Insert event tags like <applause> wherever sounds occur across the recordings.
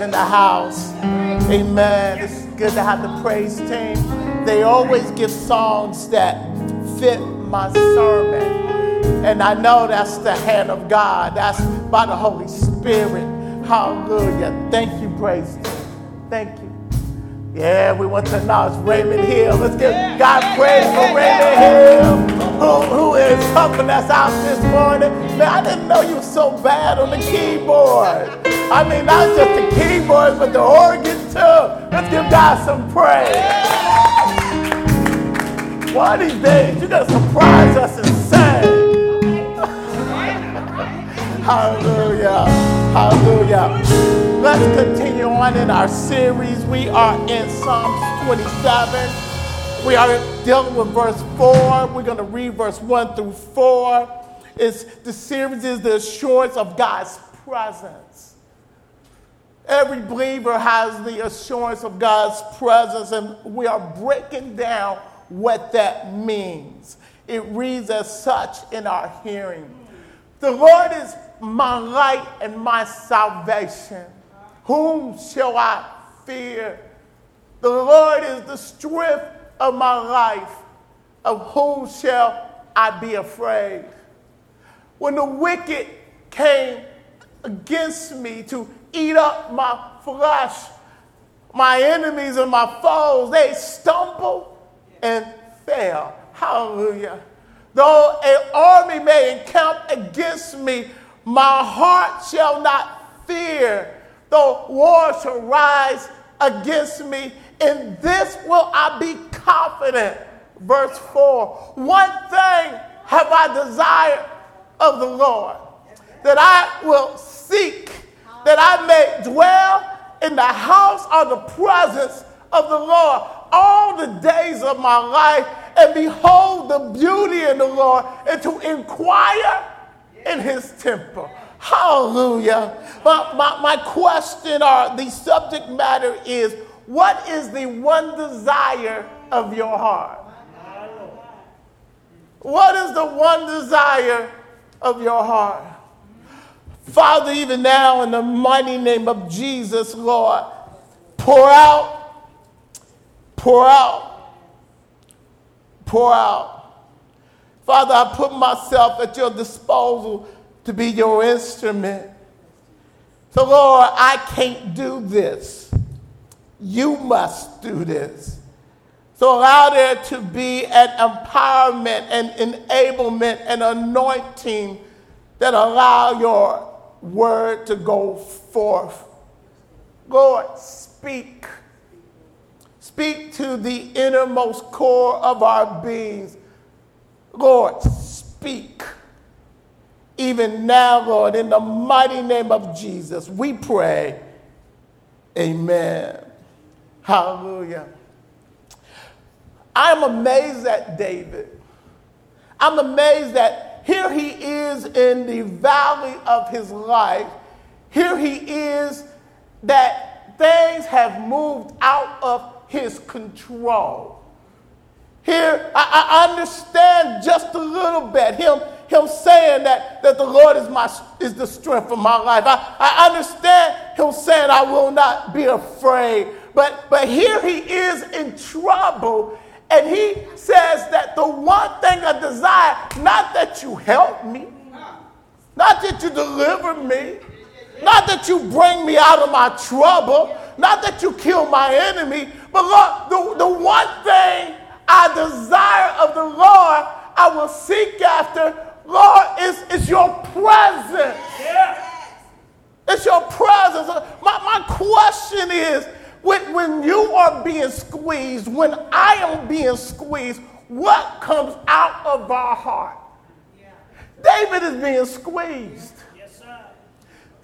in the house. Amen. It's good to have the praise team. They always give songs that fit my sermon. And I know that's the hand of God. That's by the Holy Spirit. Hallelujah. Thank you, praise team. Thank you. Yeah, we want to acknowledge Raymond Hill. Let's give God praise for Raymond Hill, who, who is helping us out this morning. Man, I didn't know you were so bad on the keyboard. I mean, not just the keyboard, but the organ too. Let's give God some praise. One of these days, you're going to surprise us and sing. <laughs> Hallelujah. Hallelujah. Let's continue on in our series. We are in Psalms 27. We are dealing with verse 4. We're going to read verse 1 through 4. It's, the series is the assurance of God's presence. Every believer has the assurance of God's presence, and we are breaking down what that means. It reads as such in our hearing The Lord is my light and my salvation. Whom shall I fear? The Lord is the strength of my life. Of whom shall I be afraid? When the wicked came against me to eat up my flesh. My enemies and my foes, they stumble and fail. Hallelujah. Though an army may encamp against me, my heart shall not fear. Though war shall rise against me, in this will I be confident. Verse 4 One thing have I desired of the Lord, that I will seek that I may dwell in the house of the presence of the Lord all the days of my life and behold the beauty of the Lord and to inquire in his temple. Hallelujah. My, my, my question or the subject matter is what is the one desire of your heart? What is the one desire of your heart? Father, even now in the mighty name of Jesus, Lord, pour out, pour out, pour out. Father, I put myself at your disposal to be your instrument. So, Lord, I can't do this. You must do this. So, allow there to be an empowerment and enablement and anointing that allow your word to go forth. Lord, speak. Speak to the innermost core of our beings. Lord, speak. Even now, Lord, in the mighty name of Jesus, we pray. Amen. Hallelujah. I'm amazed at David. I'm amazed that here he is in the valley of his life. Here he is that things have moved out of his control. Here, I, I understand just a little bit him, him saying that, that the Lord is, my, is the strength of my life. I, I understand him saying, I will not be afraid. But, but here he is in trouble and he says that the one thing I desire, not that you help me, not that you deliver me, not that you bring me out of my trouble, not that you kill my enemy, but Lord, the, the one thing I desire of the Lord, I will seek after, Lord, is, is your presence. It's your presence. My, my question is, when, when you are being squeezed, when I am being squeezed, what comes out of our heart? Yeah. David is being squeezed. Yes, sir.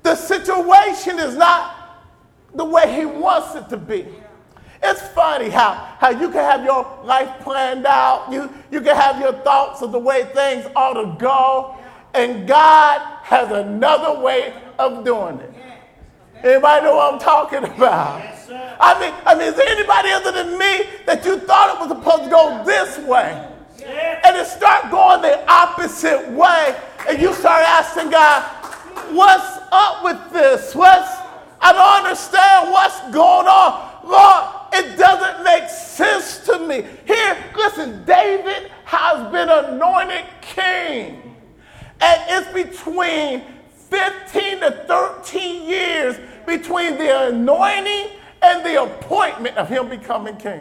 The situation is not the way he wants it to be. It's funny how, how you can have your life planned out, you, you can have your thoughts of the way things ought to go, and God has another way of doing it. Anybody know what I'm talking about? I mean, I mean, is there anybody other than me that you thought it was supposed to go this way? And it start going the opposite way, and you start asking God, what's up with this? What's I don't understand what's going on. Lord, it doesn't make sense to me. Here, listen, David has been anointed king. And it's between 15 to 13 years between the anointing and the appointment of him becoming king.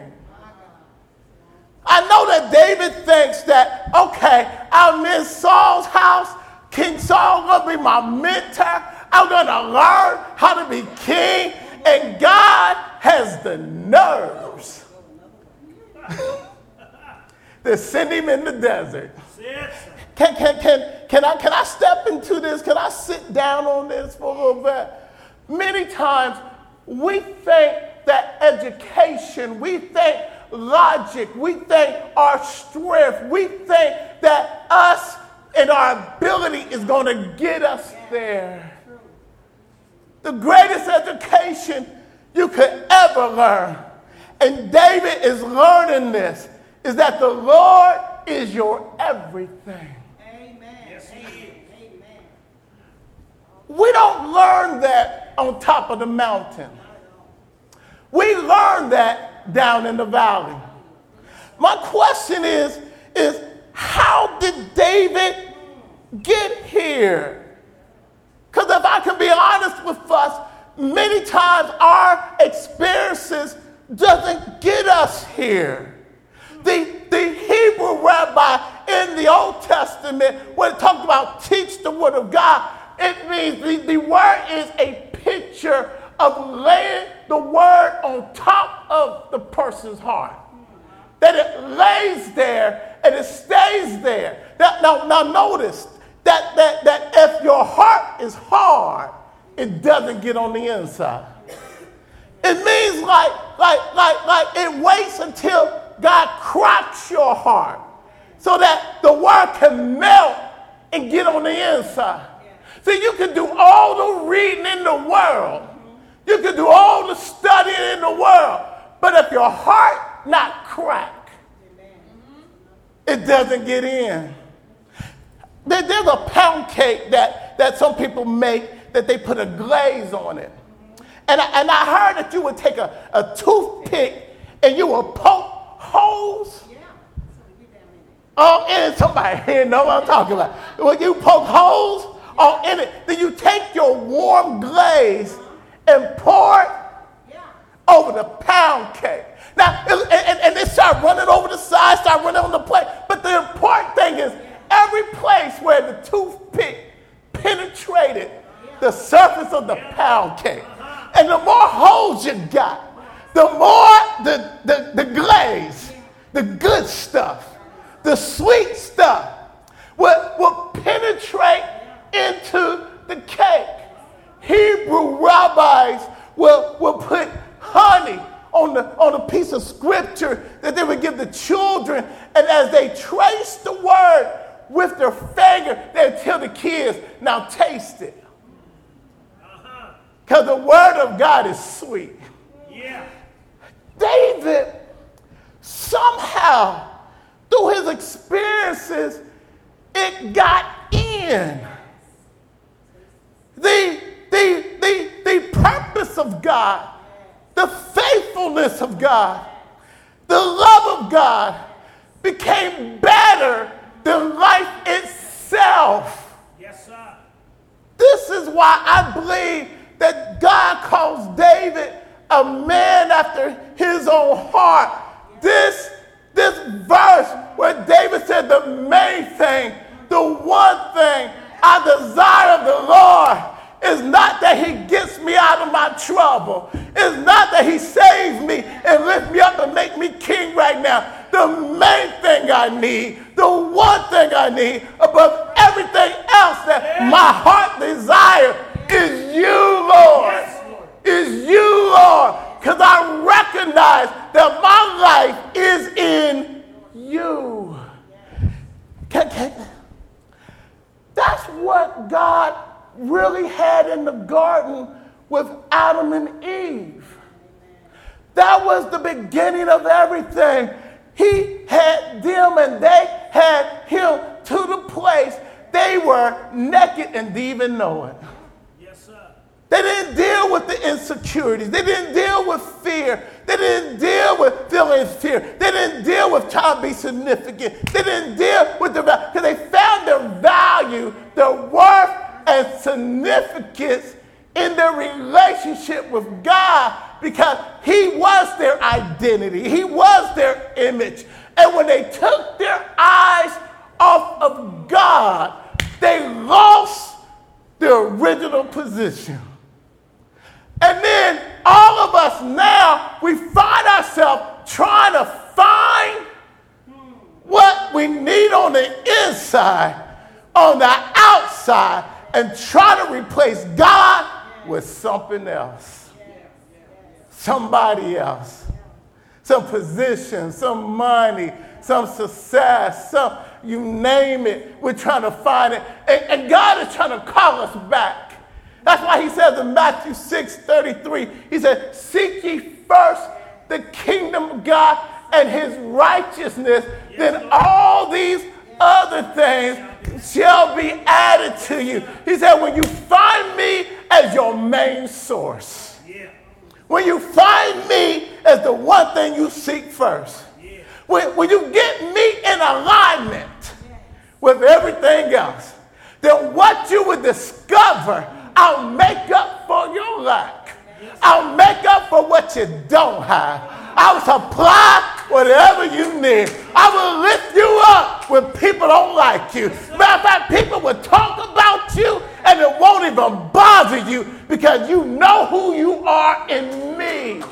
I know that David thinks that, okay, I'm in Saul's house. King Saul will be my mentor. I'm going to learn how to be king. And God has the nerves <laughs> to send him in the desert. Can, can, can, can, I, can I step into this? Can I sit down on this for a little bit? Many times we think that education, we think logic, we think our strength, we think that us and our ability is going to get us there. The greatest education you could ever learn, and David is learning this, is that the Lord is your everything. Amen. Amen. We don't learn that on top of the mountain. We learn that down in the valley. My question is, is how did David get here? Because if I can be honest with us, many times our experiences doesn't get us here. The, the Hebrew rabbi in the Old Testament, when it talked about teach the word of God, it means the, the word is a picture of laying the word on top of the person's heart. That it lays there and it stays there. Now, now, now notice that, that, that if your heart is hard, it doesn't get on the inside. It means like, like, like, like it waits until God cracks your heart so that the word can melt and get on the inside. See, you can do all the reading in the world. You can do all the studying in the world. But if your heart not cracked, it doesn't get in. There's a pound cake that, that some people make that they put a glaze on it. And I, and I heard that you would take a, a toothpick and you would poke holes. Oh, and somebody <laughs> here know what I'm talking about. When you poke holes oh, or in it. Then you take your warm glaze and pour it over the pound cake. Now, and, and, and they start running over the side, start running on the plate. But the important thing is every place where the toothpick penetrated the surface of the pound cake. And the more holes you got, the more the, the, the glaze, the good stuff, the sweet stuff will, will penetrate into the cake. Hebrew rabbis will, will put honey on, the, on a piece of scripture that they would give the children. And as they trace the word with their finger, they tell the kids, now taste it. Because the word of God is sweet. Yeah. David, somehow, through his experiences, it got in the, the, the, the purpose of God, the faithfulness of God, the love of God became better than life itself. Yes, sir. This is why I believe that God calls David a man after his own heart. This, this verse where David said the main thing, the one thing I desire of the Lord is not that he gets me out of my trouble. It's not that he saves me and lifts me up and make me king right now. The main thing I need, the one thing I need above everything else that my heart desire is you, Lord. Is you, Lord. Because I recognize that my life is in you. That's what God really had in the garden with Adam and Eve. That was the beginning of everything. He had them and they had him to the place they were naked and even know it. They didn't deal with the insecurities. They didn't deal with fear. They didn't deal with feeling fear. They didn't deal with trying to be significant. They didn't deal with the because they found their value, their worth, and significance in their relationship with God because He was their identity, He was their image. And when they took their eyes off of God, they lost their original position. And then all of us now, we find ourselves trying to find what we need on the inside, on the outside, and try to replace God with something else. Somebody else. Some position, some money, some success, some you name it. We're trying to find it. And, and God is trying to call us back. That's why he says in Matthew 6 33, he said, Seek ye first the kingdom of God and his righteousness, then all these other things shall be added to you. He said, When you find me as your main source, when you find me as the one thing you seek first, when, when you get me in alignment with everything else, then what you would discover I'll make up for your lack. I'll make up for what you don't have. I'll supply whatever you need. I will lift you up when people don't like you. Matter of fact, people will talk about you and it won't even bother you because you know who you are in me.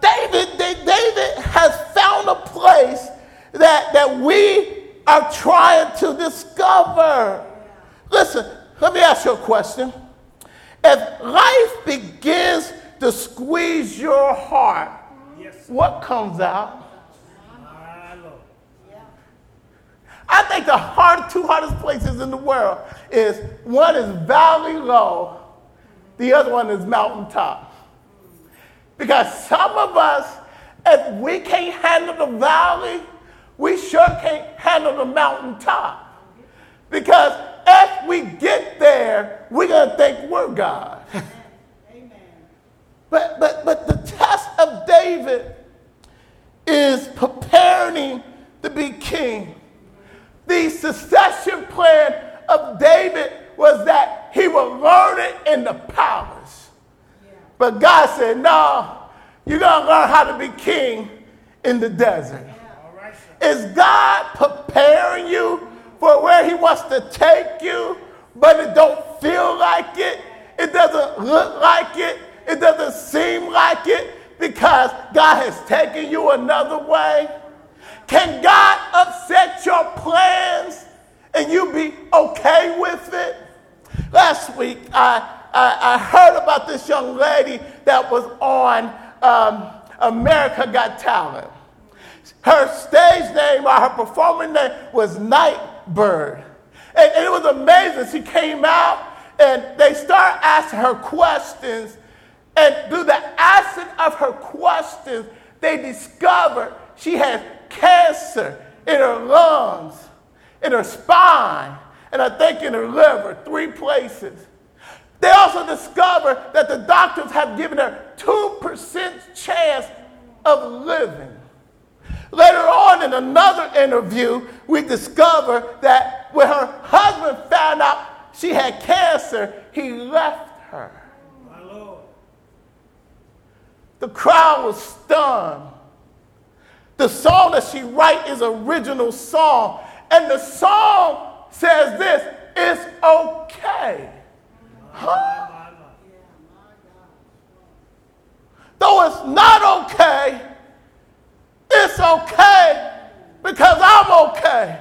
David, David has found a place that, that we are trying to discover. Listen, let me ask you a question. If life begins to squeeze your heart, yes. what comes out? I think the hard, two hardest places in the world is one is valley low, the other one is mountaintop. Because some of us, if we can't handle the valley, we sure can't handle the mountaintop. Because if we get there, we're going to think we're God. Amen. <laughs> But, but, but the test of David is preparing to be king. The succession plan of David was that he would learn it in the palace. But God said, no, you're going to learn how to be king in the desert. Is God preparing you for where he wants to take you, but it don't feel like it. It doesn't look like it. It doesn't seem like it because God has taken you another way. Can God upset your plans and you be okay with it? Last week, I, I, I heard about this young lady that was on um, America Got Talent. Her stage name or her performing name was Night bird. And, and, it was amazing. She came out and they start asking her questions. And through the asking of her questions, they discovered she had cancer in her lungs, in her spine, and I think in her liver, three places. They also discovered that the doctors have given her 2% chance of living. Later on in another interview, we discover that when her husband found out she had cancer, he left her. The crowd was stunned. The song that she wrote is original song. And the song says this, it's okay. Huh? Though it's not okay, it's okay because I'm okay.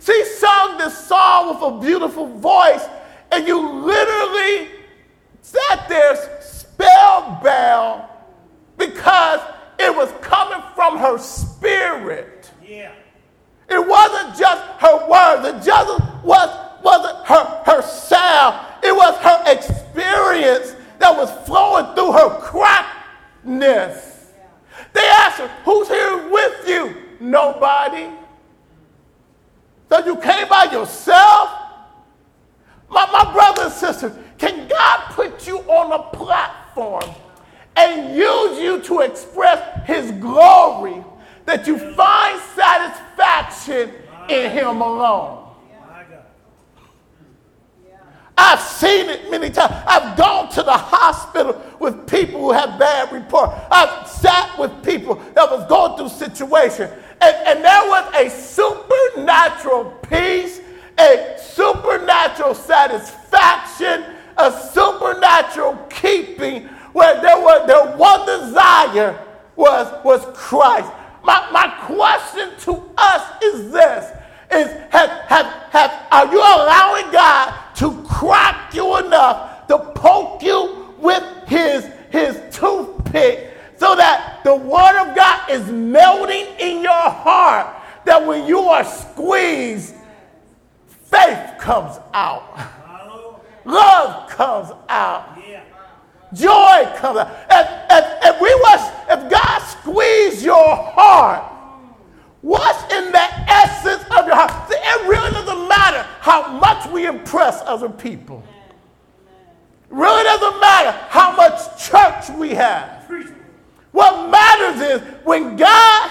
She sung this song with a beautiful voice, and you literally sat there spellbound because it was coming from her spirit. Yeah. It wasn't just her words, it just was, wasn't her, her sound, it was her experience that was flowing through her crackness. They asked her, Who's here with you? Nobody. So you came by yourself? My, my brother and sister, can God put you on a platform and use you to express his glory that you find satisfaction in him alone? I've seen it many times. I've gone to the hospital with people who have bad report. I've sat with people that was going through situations. And, and there was a supernatural peace, a supernatural satisfaction, a supernatural keeping where there was their one desire was, was Christ. My, my question to us is this is have, have, have, are you allowing God to crack you enough to poke you with his, his toothpick so that the word of God is melting in your heart that when you are squeezed, faith comes out. Love comes out. Joy comes out. If, if, if we was, if God squeezed your heart, What's in the essence of your heart? See, it really doesn't matter how much we impress other people. Really doesn't matter how much church we have. What matters is when God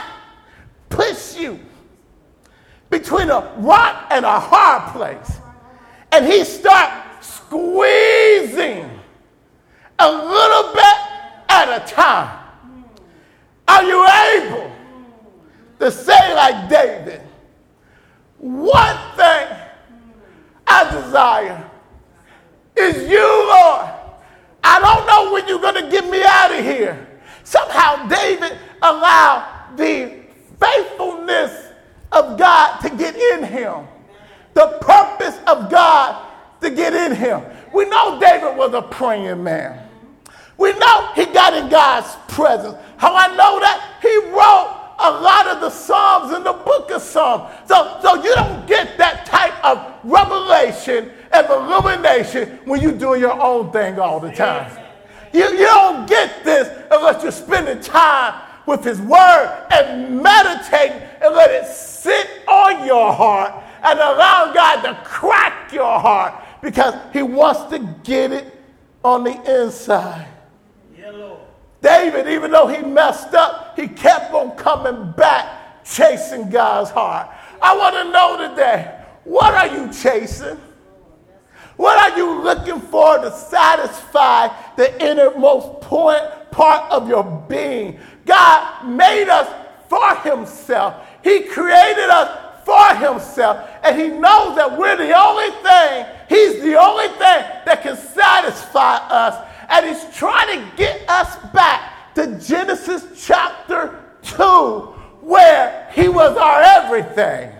puts you between a rock and a hard place, and He starts squeezing a little bit at a time. Are you able to say, like David, one thing I desire is you, Lord. I don't know when you're going to get me out of here. Somehow, David allowed the faithfulness of God to get in him, the purpose of God to get in him. We know David was a praying man. We know he got in God's presence. How I know that? He wrote a lot of the Psalms in the book of Psalms. So, so you don't get that type of revelation and illumination when you're doing your own thing all the time. You, you don't get this unless you're spending time with His Word and meditating and let it sit on your heart and allow God to crack your heart because He wants to get it on the inside. David, even though he messed up, he kept on coming back chasing God's heart. I want to know today what are you chasing? What are you looking for to satisfy the innermost point, part of your being? God made us for Himself, He created us for Himself, and He knows that we're the only thing, He's the only thing that can satisfy us. And he's trying to get us back to Genesis chapter 2, where he was our everything.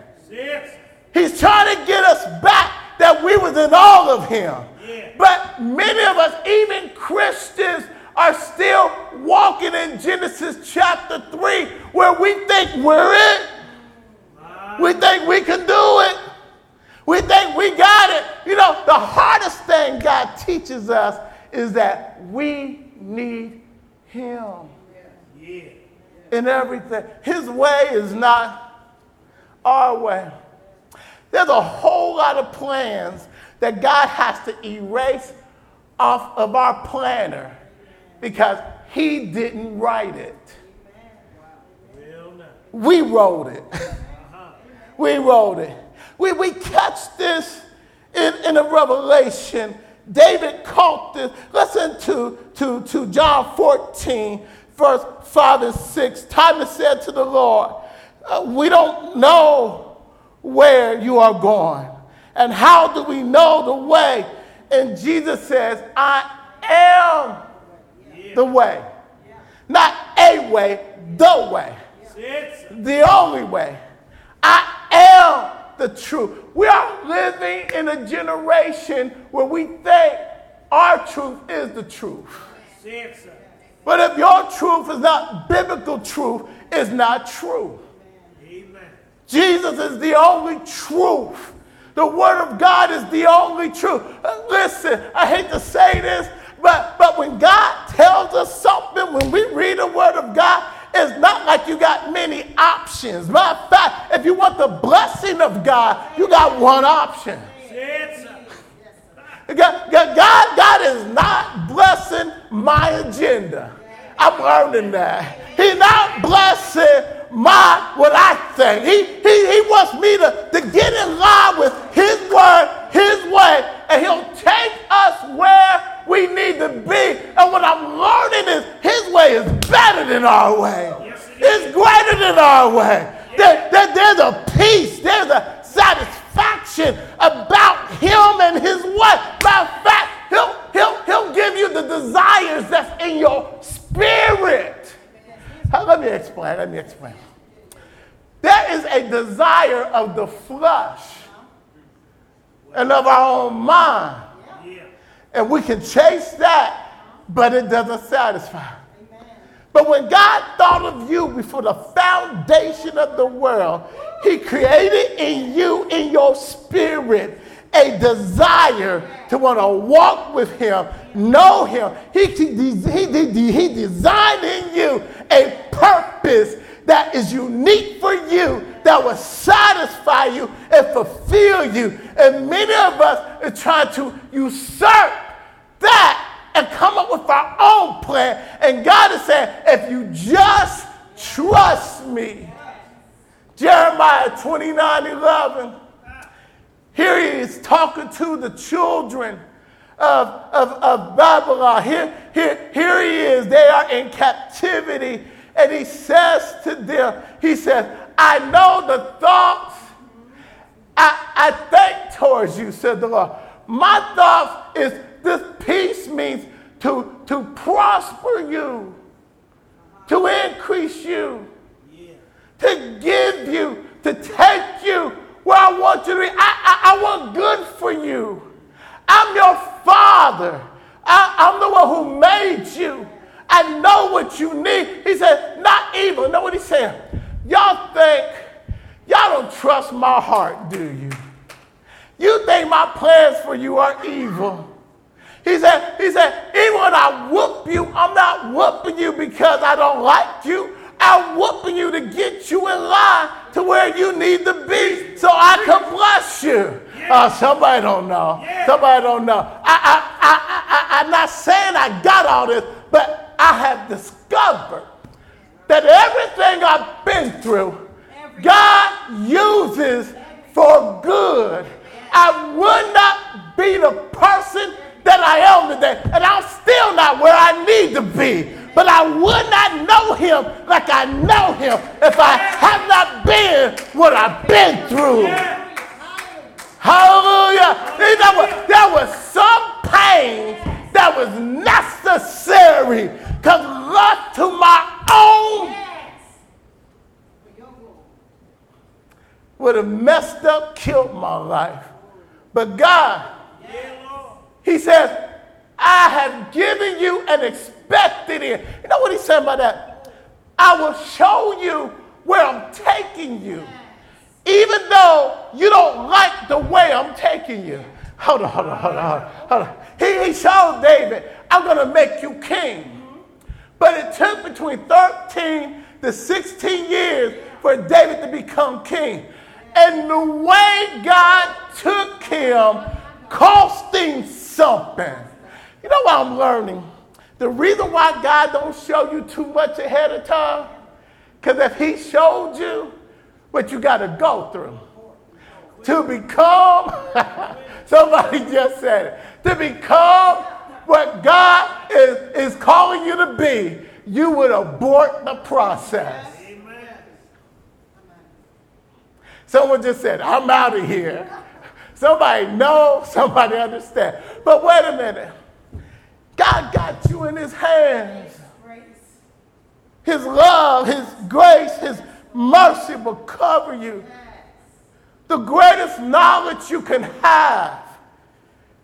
He's trying to get us back that we was in all of him. But many of us, even Christians, are still walking in Genesis chapter 3 where we think we're it. Ah. We think we can do it. We think we got it. You know, the hardest thing God teaches us is that we need Him yeah. in everything. His way is not our way. There's a whole lot of plans that God has to erase off of our planner because He didn't write it. We wrote it. <laughs> we wrote it. We, we catch this in, in a revelation David caught this. Listen to, to, to John 14, verse 5 and 6. Thomas said to the Lord, uh, We don't know where you are going. And how do we know the way? And Jesus says, I am the way. Not a way, the way. The only way. I am the truth. We are living in a generation where we think our truth is the truth. But if your truth is not biblical truth, it's not true. Jesus is the only truth. The Word of God is the only truth. Uh, listen, I hate to say this, but, but when God tells us something, when we read the Word of God, it's not like you got many options. Matter of fact, if you want the blessing of God, you got one option. God, God, God is not blessing my agenda. I'm learning that. He's not blessing my what I think. He, he, he wants me to, to get in line with his word, his way, and he'll take us where we need to be. And what I'm learning is his way is better than our way. Yes, it it's greater than our way. There, there, there's a peace, there's a satisfaction about him and his way. Of fact, he'll, he'll, he'll give you the desires that's in your spirit. Let me explain. Let me explain. There is a desire of the flesh and of our own mind. And we can chase that, but it doesn't satisfy. But when God thought of you before the foundation of the world, He created in you, in your spirit, a desire to want to walk with Him, know Him. He, he, he, he designed in you a purpose that is unique for you, that will satisfy you and fulfill you. And many of us are trying to usurp that and come up with our own plan. And God is saying, if you just trust me. Jeremiah 29 11. Here he is talking to the children of, of, of Babylon. Here, here, here he is. They are in captivity. And he says to them, He says, I know the thoughts I, I think towards you, said the Lord. My thoughts is this peace means to, to prosper you, to increase you, to give you, to take you where I want you to be. I, I, I want good for you. I'm your father. I, I'm the one who made you. I know what you need. He said, not evil. Know what he said? Y'all think, y'all don't trust my heart, do you? You think my plans for you are evil. He said, he said, even when I whoop you, I'm not whooping you because I don't like you. I'm whooping you to get you in line to where you need to be so I can bless you. Uh, somebody don't know. Somebody don't know. I, I, I, I, I'm not saying I got all this, but I have discovered that everything I've been through, God uses for good. I would not be the person that I am today. And I'm still not where I need to be. But I would not know him like I know him if I have not been what I've been through. Hallelujah. There was, there was some pain that was necessary because left to my own would have messed up, killed my life. But God, he says, I have given you an expected end. You know what he's saying by that? I will show you where I'm taking you, even though you don't like the way I'm taking you. Hold on, hold on, hold on, hold on. He, he showed David, I'm going to make you king. But it took between 13 to 16 years for David to become king. And the way God took him cost him something. You know what I'm learning? The reason why God don't show you too much ahead of time, because if he showed you what you got to go through to become, <laughs> somebody just said it, to become what God is, is calling you to be, you would abort the process. Someone just said, I'm out of here. Somebody know, somebody understand. But wait a minute. God got you in his hands. His love, his grace, his mercy will cover you. The greatest knowledge you can have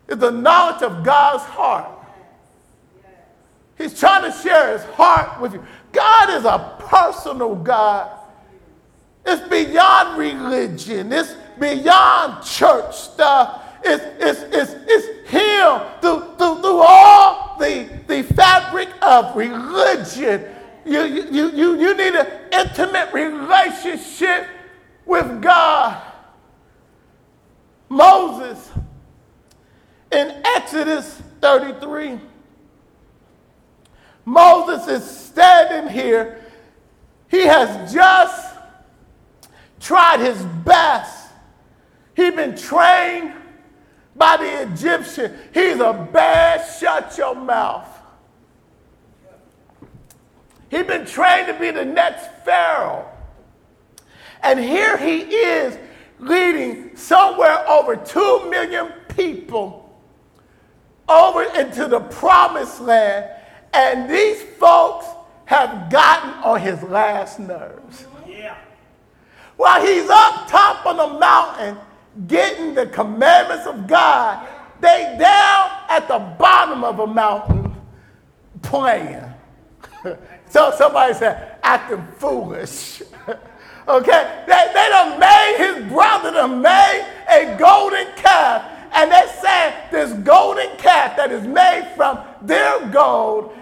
is the knowledge of God's heart. He's trying to share his heart with you. God is a personal God. It's beyond religion. It's beyond church stuff. It's, it's, it's, it's Him through, through, through all the, the fabric of religion. You, you, you, you need an intimate relationship with God. Moses in Exodus 33, Moses is standing here. He has just tried his best. He's been trained by the Egyptian. He's a bad shut your mouth. He's been trained to be the next Pharaoh. And here he is leading somewhere over 2 million people over into the promised land. And these folks have gotten on his last nerves. Yeah. While he's up top on the mountain getting the commandments of God, they down at the bottom of a mountain playing. <laughs> so somebody said, acting foolish. <laughs> okay? They, they done made his brother done made a golden calf. And they said this golden calf that is made from their gold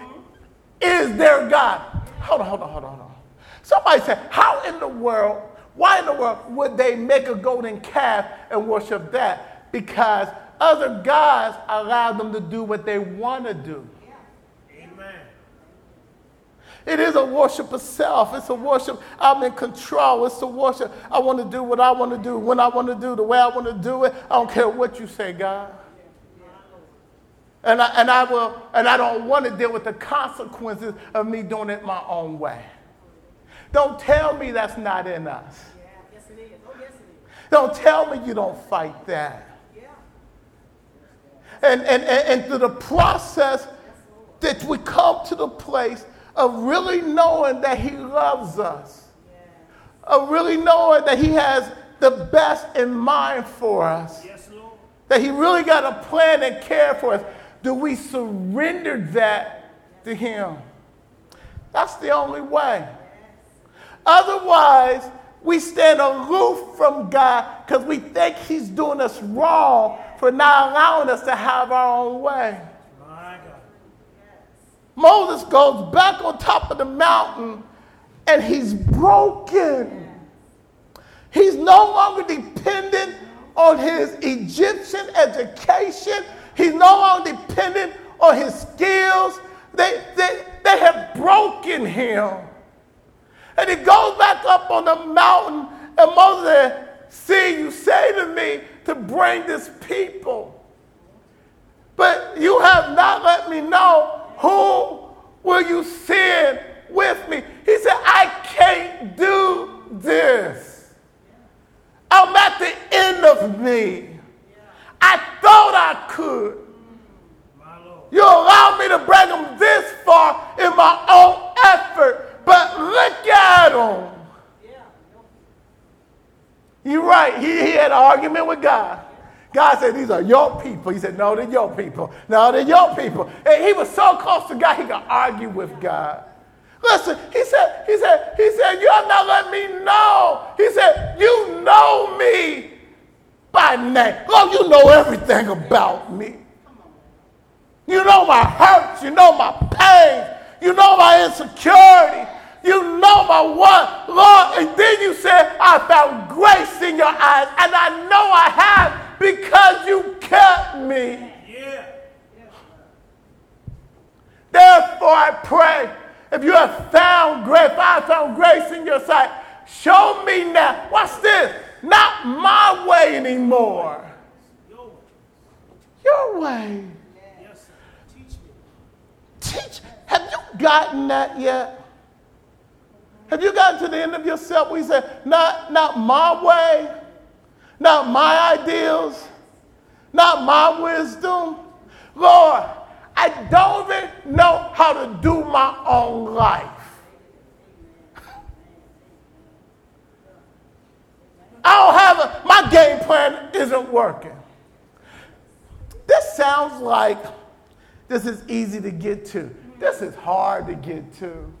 is their God. Hold on, hold on, hold on, hold on. Somebody said, How in the world, why in the world would they make a golden calf and worship that? Because other gods allow them to do what they want to do. Amen. It is a worship of self. It's a worship, I'm in control. It's a worship, I want to do what I want to do, when I want to do, the way I want to do it. I don't care what you say, God. And I, and I will, and I don't want to deal with the consequences of me doing it my own way. Don't tell me that's not in us. Don't tell me you don't fight that. And, and, and, and through the process that we come to the place of really knowing that He loves us, of really knowing that He has the best in mind for us, that He really got a plan and care for us do we surrender that to Him? That's the only way. Otherwise, we stand aloof from God because we think He's doing us wrong for not allowing us to have our own way. Moses goes back on top of the mountain and he's broken. He's no longer dependent on his Egyptian education He's no longer dependent on his skills. They, they, they have broken him. And he goes back up on the mountain, and Moses said, See, you say to me to bring this people. But you have not let me know who will you send with me. He said, I can't do this. I'm at the end of me. I thought I could. You allowed me to bring them this far in my own effort, but look at them. You're right. He, he had an argument with God. God said, These are your people. He said, No, they're your people. No, they're your people. And he was so close to God, he could argue with God. Listen, he said, he said, he said, you have not let me know. He said, you know me by name. Lord, you know everything about me. You know my hurts. You know my pain. You know my insecurity. You know my what, Lord. And then you said, I found grace in your eyes. And I know I have because you kept me. Yeah. Therefore, I pray, if you have found grace, if I found grace in your sight, show me now. Watch this not my way anymore. Your way. Yes, Teach me. Teach. Have you gotten that yet? Have you gotten to the end of yourself where you say, not, not my way, not my ideals, not my wisdom? Lord, I don't even know how to do my own life. I don't have a, my game plan isn't working. This sounds like this is easy to get to. This is hard to get to.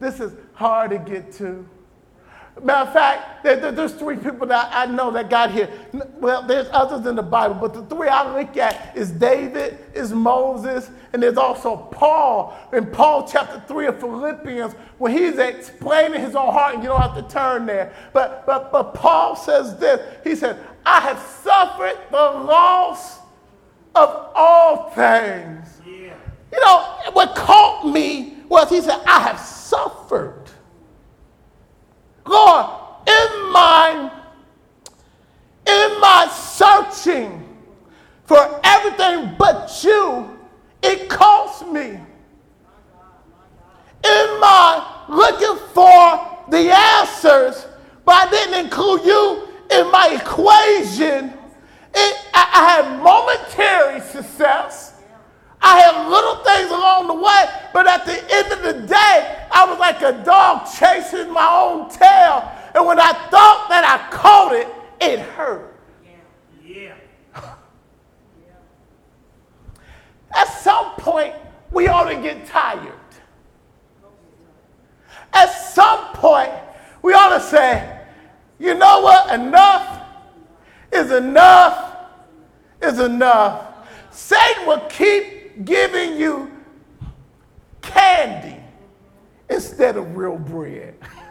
This is hard to get to. Matter of fact, there, there's three people that I know that got here. Well, there's others in the Bible, but the three I look at is David, is Moses, and there's also Paul. In Paul chapter 3 of Philippians, when he's explaining his own heart, and you don't have to turn there. But, but, but Paul says this He said, I have suffered the loss of all things. You know, what caught me was he said, I have suffered. Lord, in my in my searching for everything but you, it cost me. In my looking for the answers, but I didn't include you in my equation. It, I, I had momentary success. I had little things along the way, but at the end of the day, I was like a dog chasing my own tail. And when I thought that I caught it, it hurt. Yeah. yeah. At some point, we ought to get tired. At some point, we ought to say, you know what? Enough is enough is enough. Satan will keep giving you candy instead of real bread. <laughs>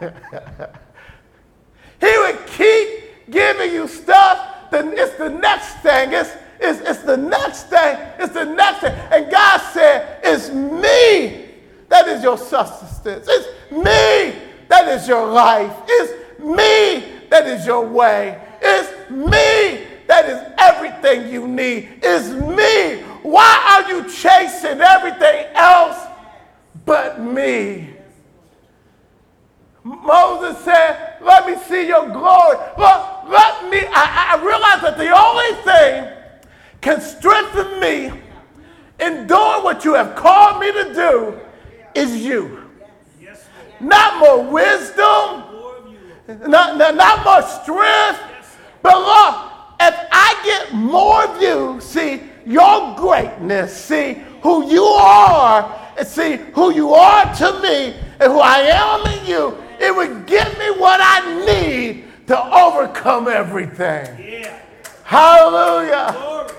he would keep giving you stuff, then it's the next thing. It's, it's, it's the next thing. It's the next thing. And God said, It's me that is your sustenance. It's me that is your life. It's me that is your way. It's me that is everything you need. It's me. Why are you chasing everything else but me? Moses said, Let me see your glory. Look, let me. I, I realize that the only thing can strengthen me in doing what you have called me to do is you. Not more wisdom, not, not, not more strength, but look, if I get more of you, see your greatness, see who you are, and see who you are to me and who I am in you, it would give me what I need to overcome everything. Yeah. Hallelujah. Glory.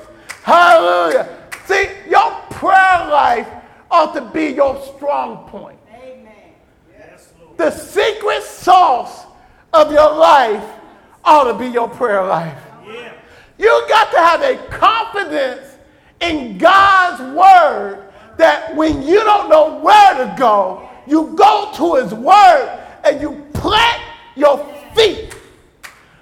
Hallelujah. See, your prayer life ought to be your strong point. Amen. Yes, the secret sauce of your life ought to be your prayer life. Yeah. You got to have a confidence in God's word that when you don't know where to go, you go to his word and you plant your feet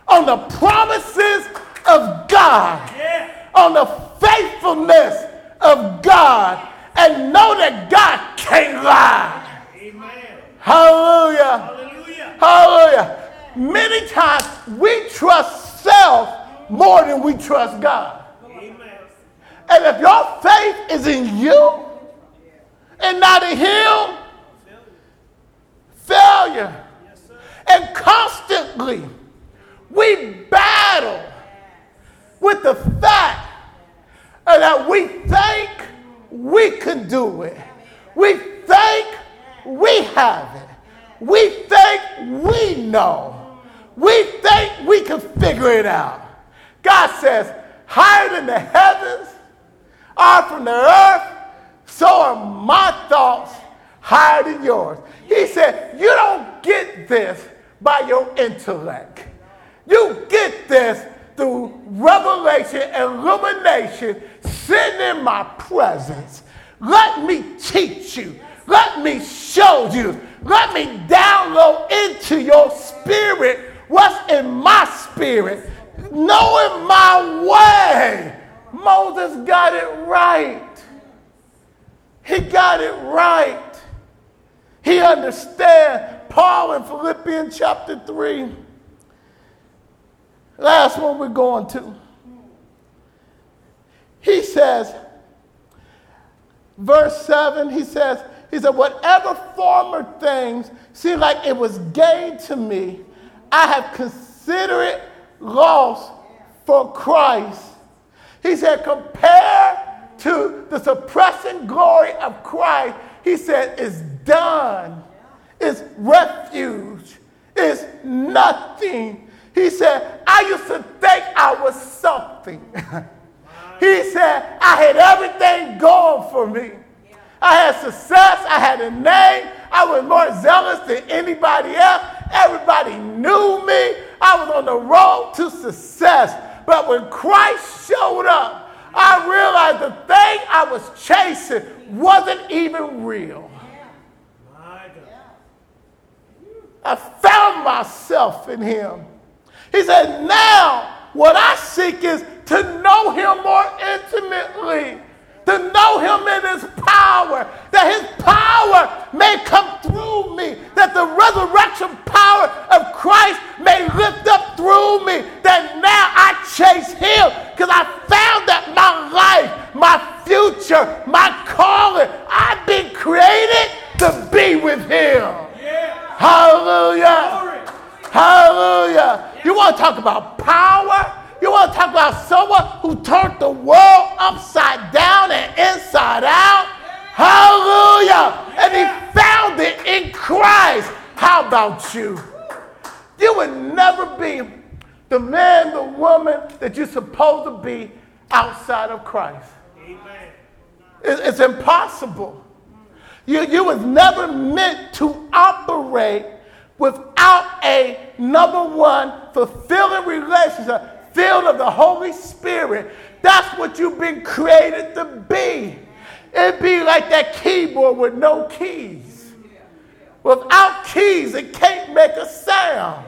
on the promises of God, yeah. on the faithfulness of God, and know that God can't lie. Amen. Hallelujah. Hallelujah. Hallelujah. Many times we trust self more than we trust God. And if your faith is in you and not in Him, failure. And constantly we battle with the fact that we think we can do it. We think we have it. We think we know. We think we can figure it out. God says, higher than the heavens are from the earth, so are my thoughts higher than yours. He said, You don't get this by your intellect. You get this through revelation illumination, sitting in my presence. Let me teach you. Let me show you. Let me download into your spirit what's in my spirit, knowing my way. Moses got it right. He got it right. He understands. Paul in Philippians chapter 3. Last one we're going to. He says, verse 7, he says, he said, whatever former things seem like it was gain to me, I have considered it loss for Christ. He said, compared to the suppressing glory of Christ, he said, is done, is refuge, is nothing. He said, I used to think I was something. <laughs> he said, I had everything going for me. I had success, I had a name, I was more zealous than anybody else. Everybody knew me. I was on the road to success. But when Christ showed up, I realized the thing I was chasing wasn't even real. I found myself in him. He said, Now what I seek is to know him more intimately, to know him in his power, that his power may come through me, that the resurrection power of Christ may lift up through me, that now I chase him because I found that my life, my future, my calling, I've been created to be with him. Hallelujah. Hallelujah. You want to talk about power? You want to talk about someone who turned the world upside down and inside out? Hallelujah. And he found it in Christ. How about you? You would never be the man, the woman that you're supposed to be outside of Christ. Amen. It's impossible. You, you was never meant to operate without a number one fulfilling relationship filled of the Holy Spirit. That's what you've been created to be. It'd be like that keyboard with no keys. Without keys, it can't make a sound.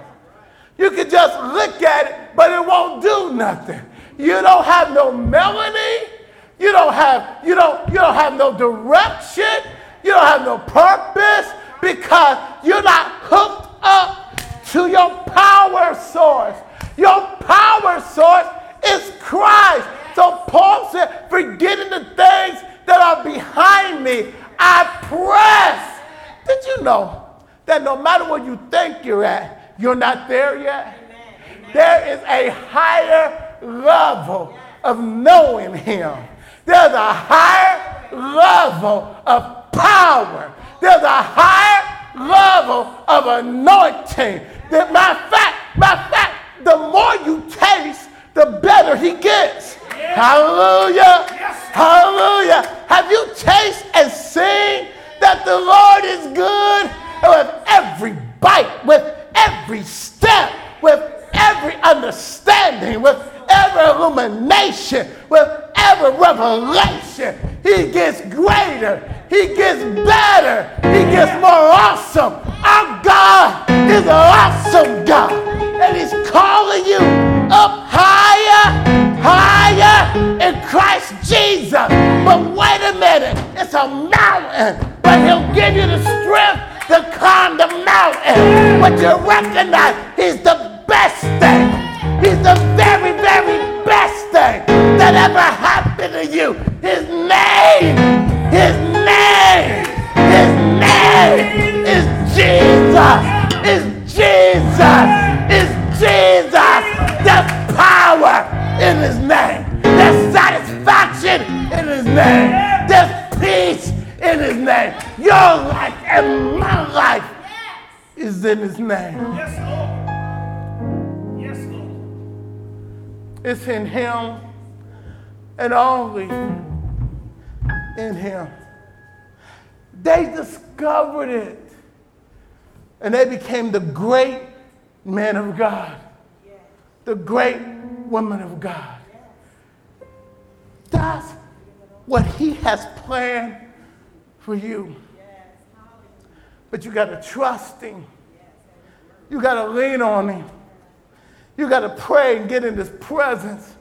You can just look at it, but it won't do nothing. You don't have no melody. You don't have, you don't, you don't have no direction. You don't have no purpose because you're not hooked up to your power source. Your power source is Christ. So Paul said, forgetting the things that are behind me, I press. Did you know that no matter what you think you're at, you're not there yet? There is a higher level of knowing Him. There's a higher level of power. There's a higher level of anointing. That my fact, my fact, the more you taste, the better he gets. Yeah. Hallelujah. Yes. Hallelujah. Have you tasted and seen that the Lord is good? with every bite, with every step, with every understanding, with every illumination, with every revelation, he gets greater. He gets better. He gets more awesome. Our God is an mountain. But He'll give you the strength to climb the mountain. But you recognize He's the best thing. He's the very, very best thing that ever happened to you. His name, is in His name. Yes, Lord. Yes, Lord. It's in Him and only in Him. They discovered it and they became the great men of God, the great women of God. That's what He has planned for you. But you got to trust Him, you got to lean on Him. You got to pray and get in His presence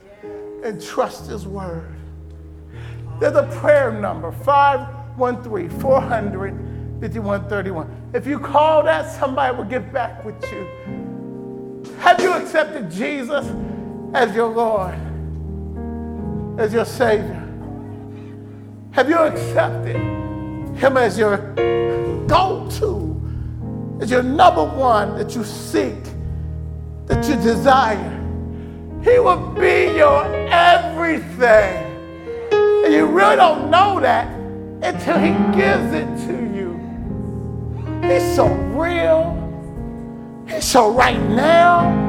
and trust His word. There's a prayer number 513 400 5131. If you call that, somebody will get back with you. Have you accepted Jesus as your Lord, as your Savior? Have you accepted Him as your go to, as your number one that you seek? that you desire. He will be your everything. And you really don't know that until He gives it to you. He's so real. He's so right now.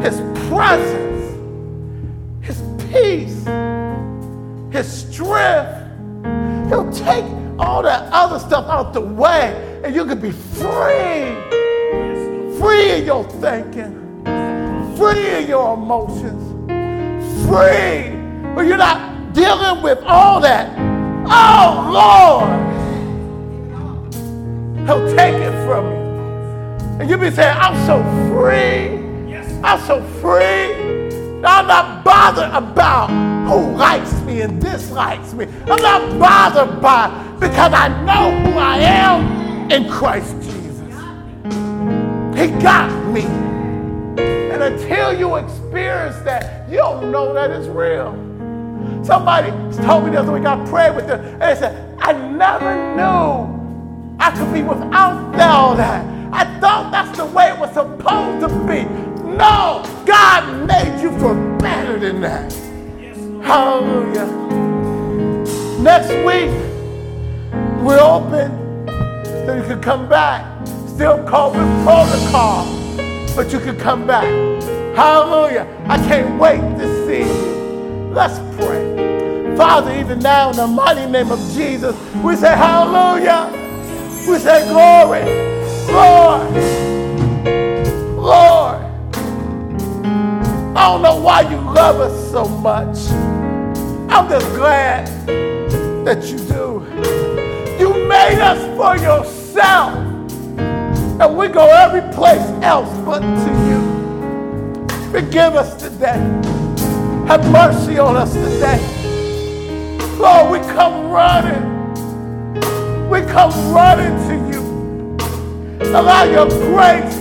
His presence, His peace, His strength. He'll take all that other stuff out the way and you can be free. Free in your thinking free in your emotions, free, but you're not dealing with all that, oh Lord, He'll take it from you. And you'll be saying, I'm so free. I'm so free. I'm not bothered about who likes me and dislikes me. I'm not bothered by because I know who I am in Christ Jesus. He got me. And until you experience that, you don't know that it's real. Somebody told me the other week, I prayed with them, and they said, I never knew I could be without all that. I thought that's the way it was supposed to be. No, God made you for better than that. Hallelujah. Next week, we're open so you can come back. Still COVID protocol, but you can come back. Hallelujah. I can't wait to see you. Let's pray. Father, even now in the mighty name of Jesus, we say hallelujah. We say glory. Lord. Lord. I don't know why you love us so much. I'm just glad that you do. Us for yourself. And we go every place else but to you. Forgive us today. Have mercy on us today. Lord, we come running. We come running to you. Allow your grace.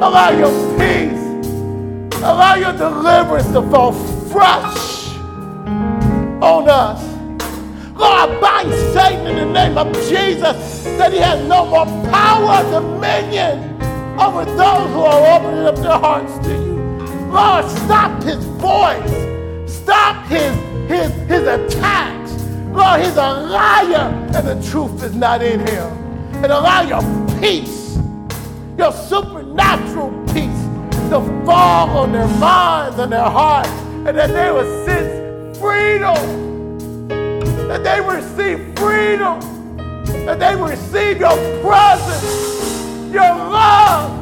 Allow your peace. Allow your deliverance to fall fresh on us. Lord, I bind Satan Jesus that he has no more power, dominion over those who are opening up their hearts to you. Lord, stop his voice. Stop his, his, his attacks. Lord, he's a liar and the truth is not in him. And allow your peace, your supernatural peace to fall on their minds and their hearts and that they will sense freedom that they receive freedom, that they will receive your presence, your love.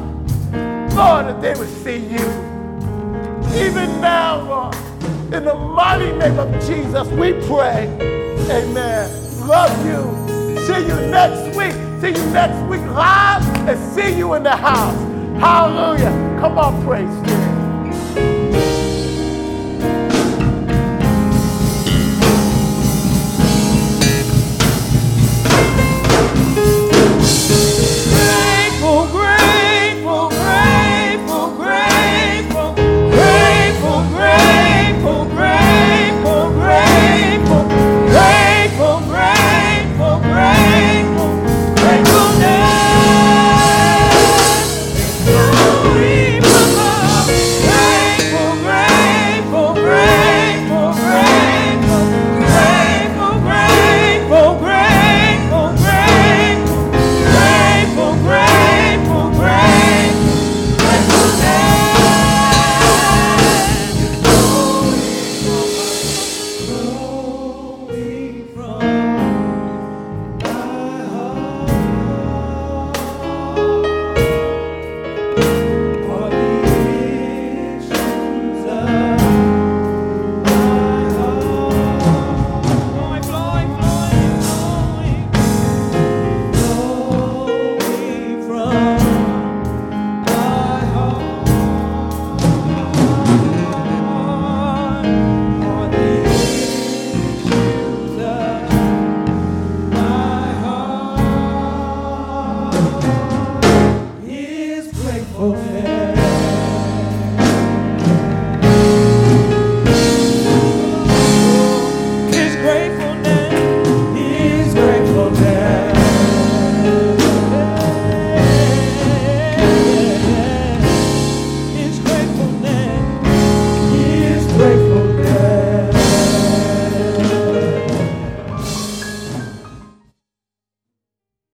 Lord, that they will see you. Even now, Lord, in the mighty name of Jesus, we pray. Amen. Love you. See you next week. See you next week live and see you in the house. Hallelujah. Come on, praise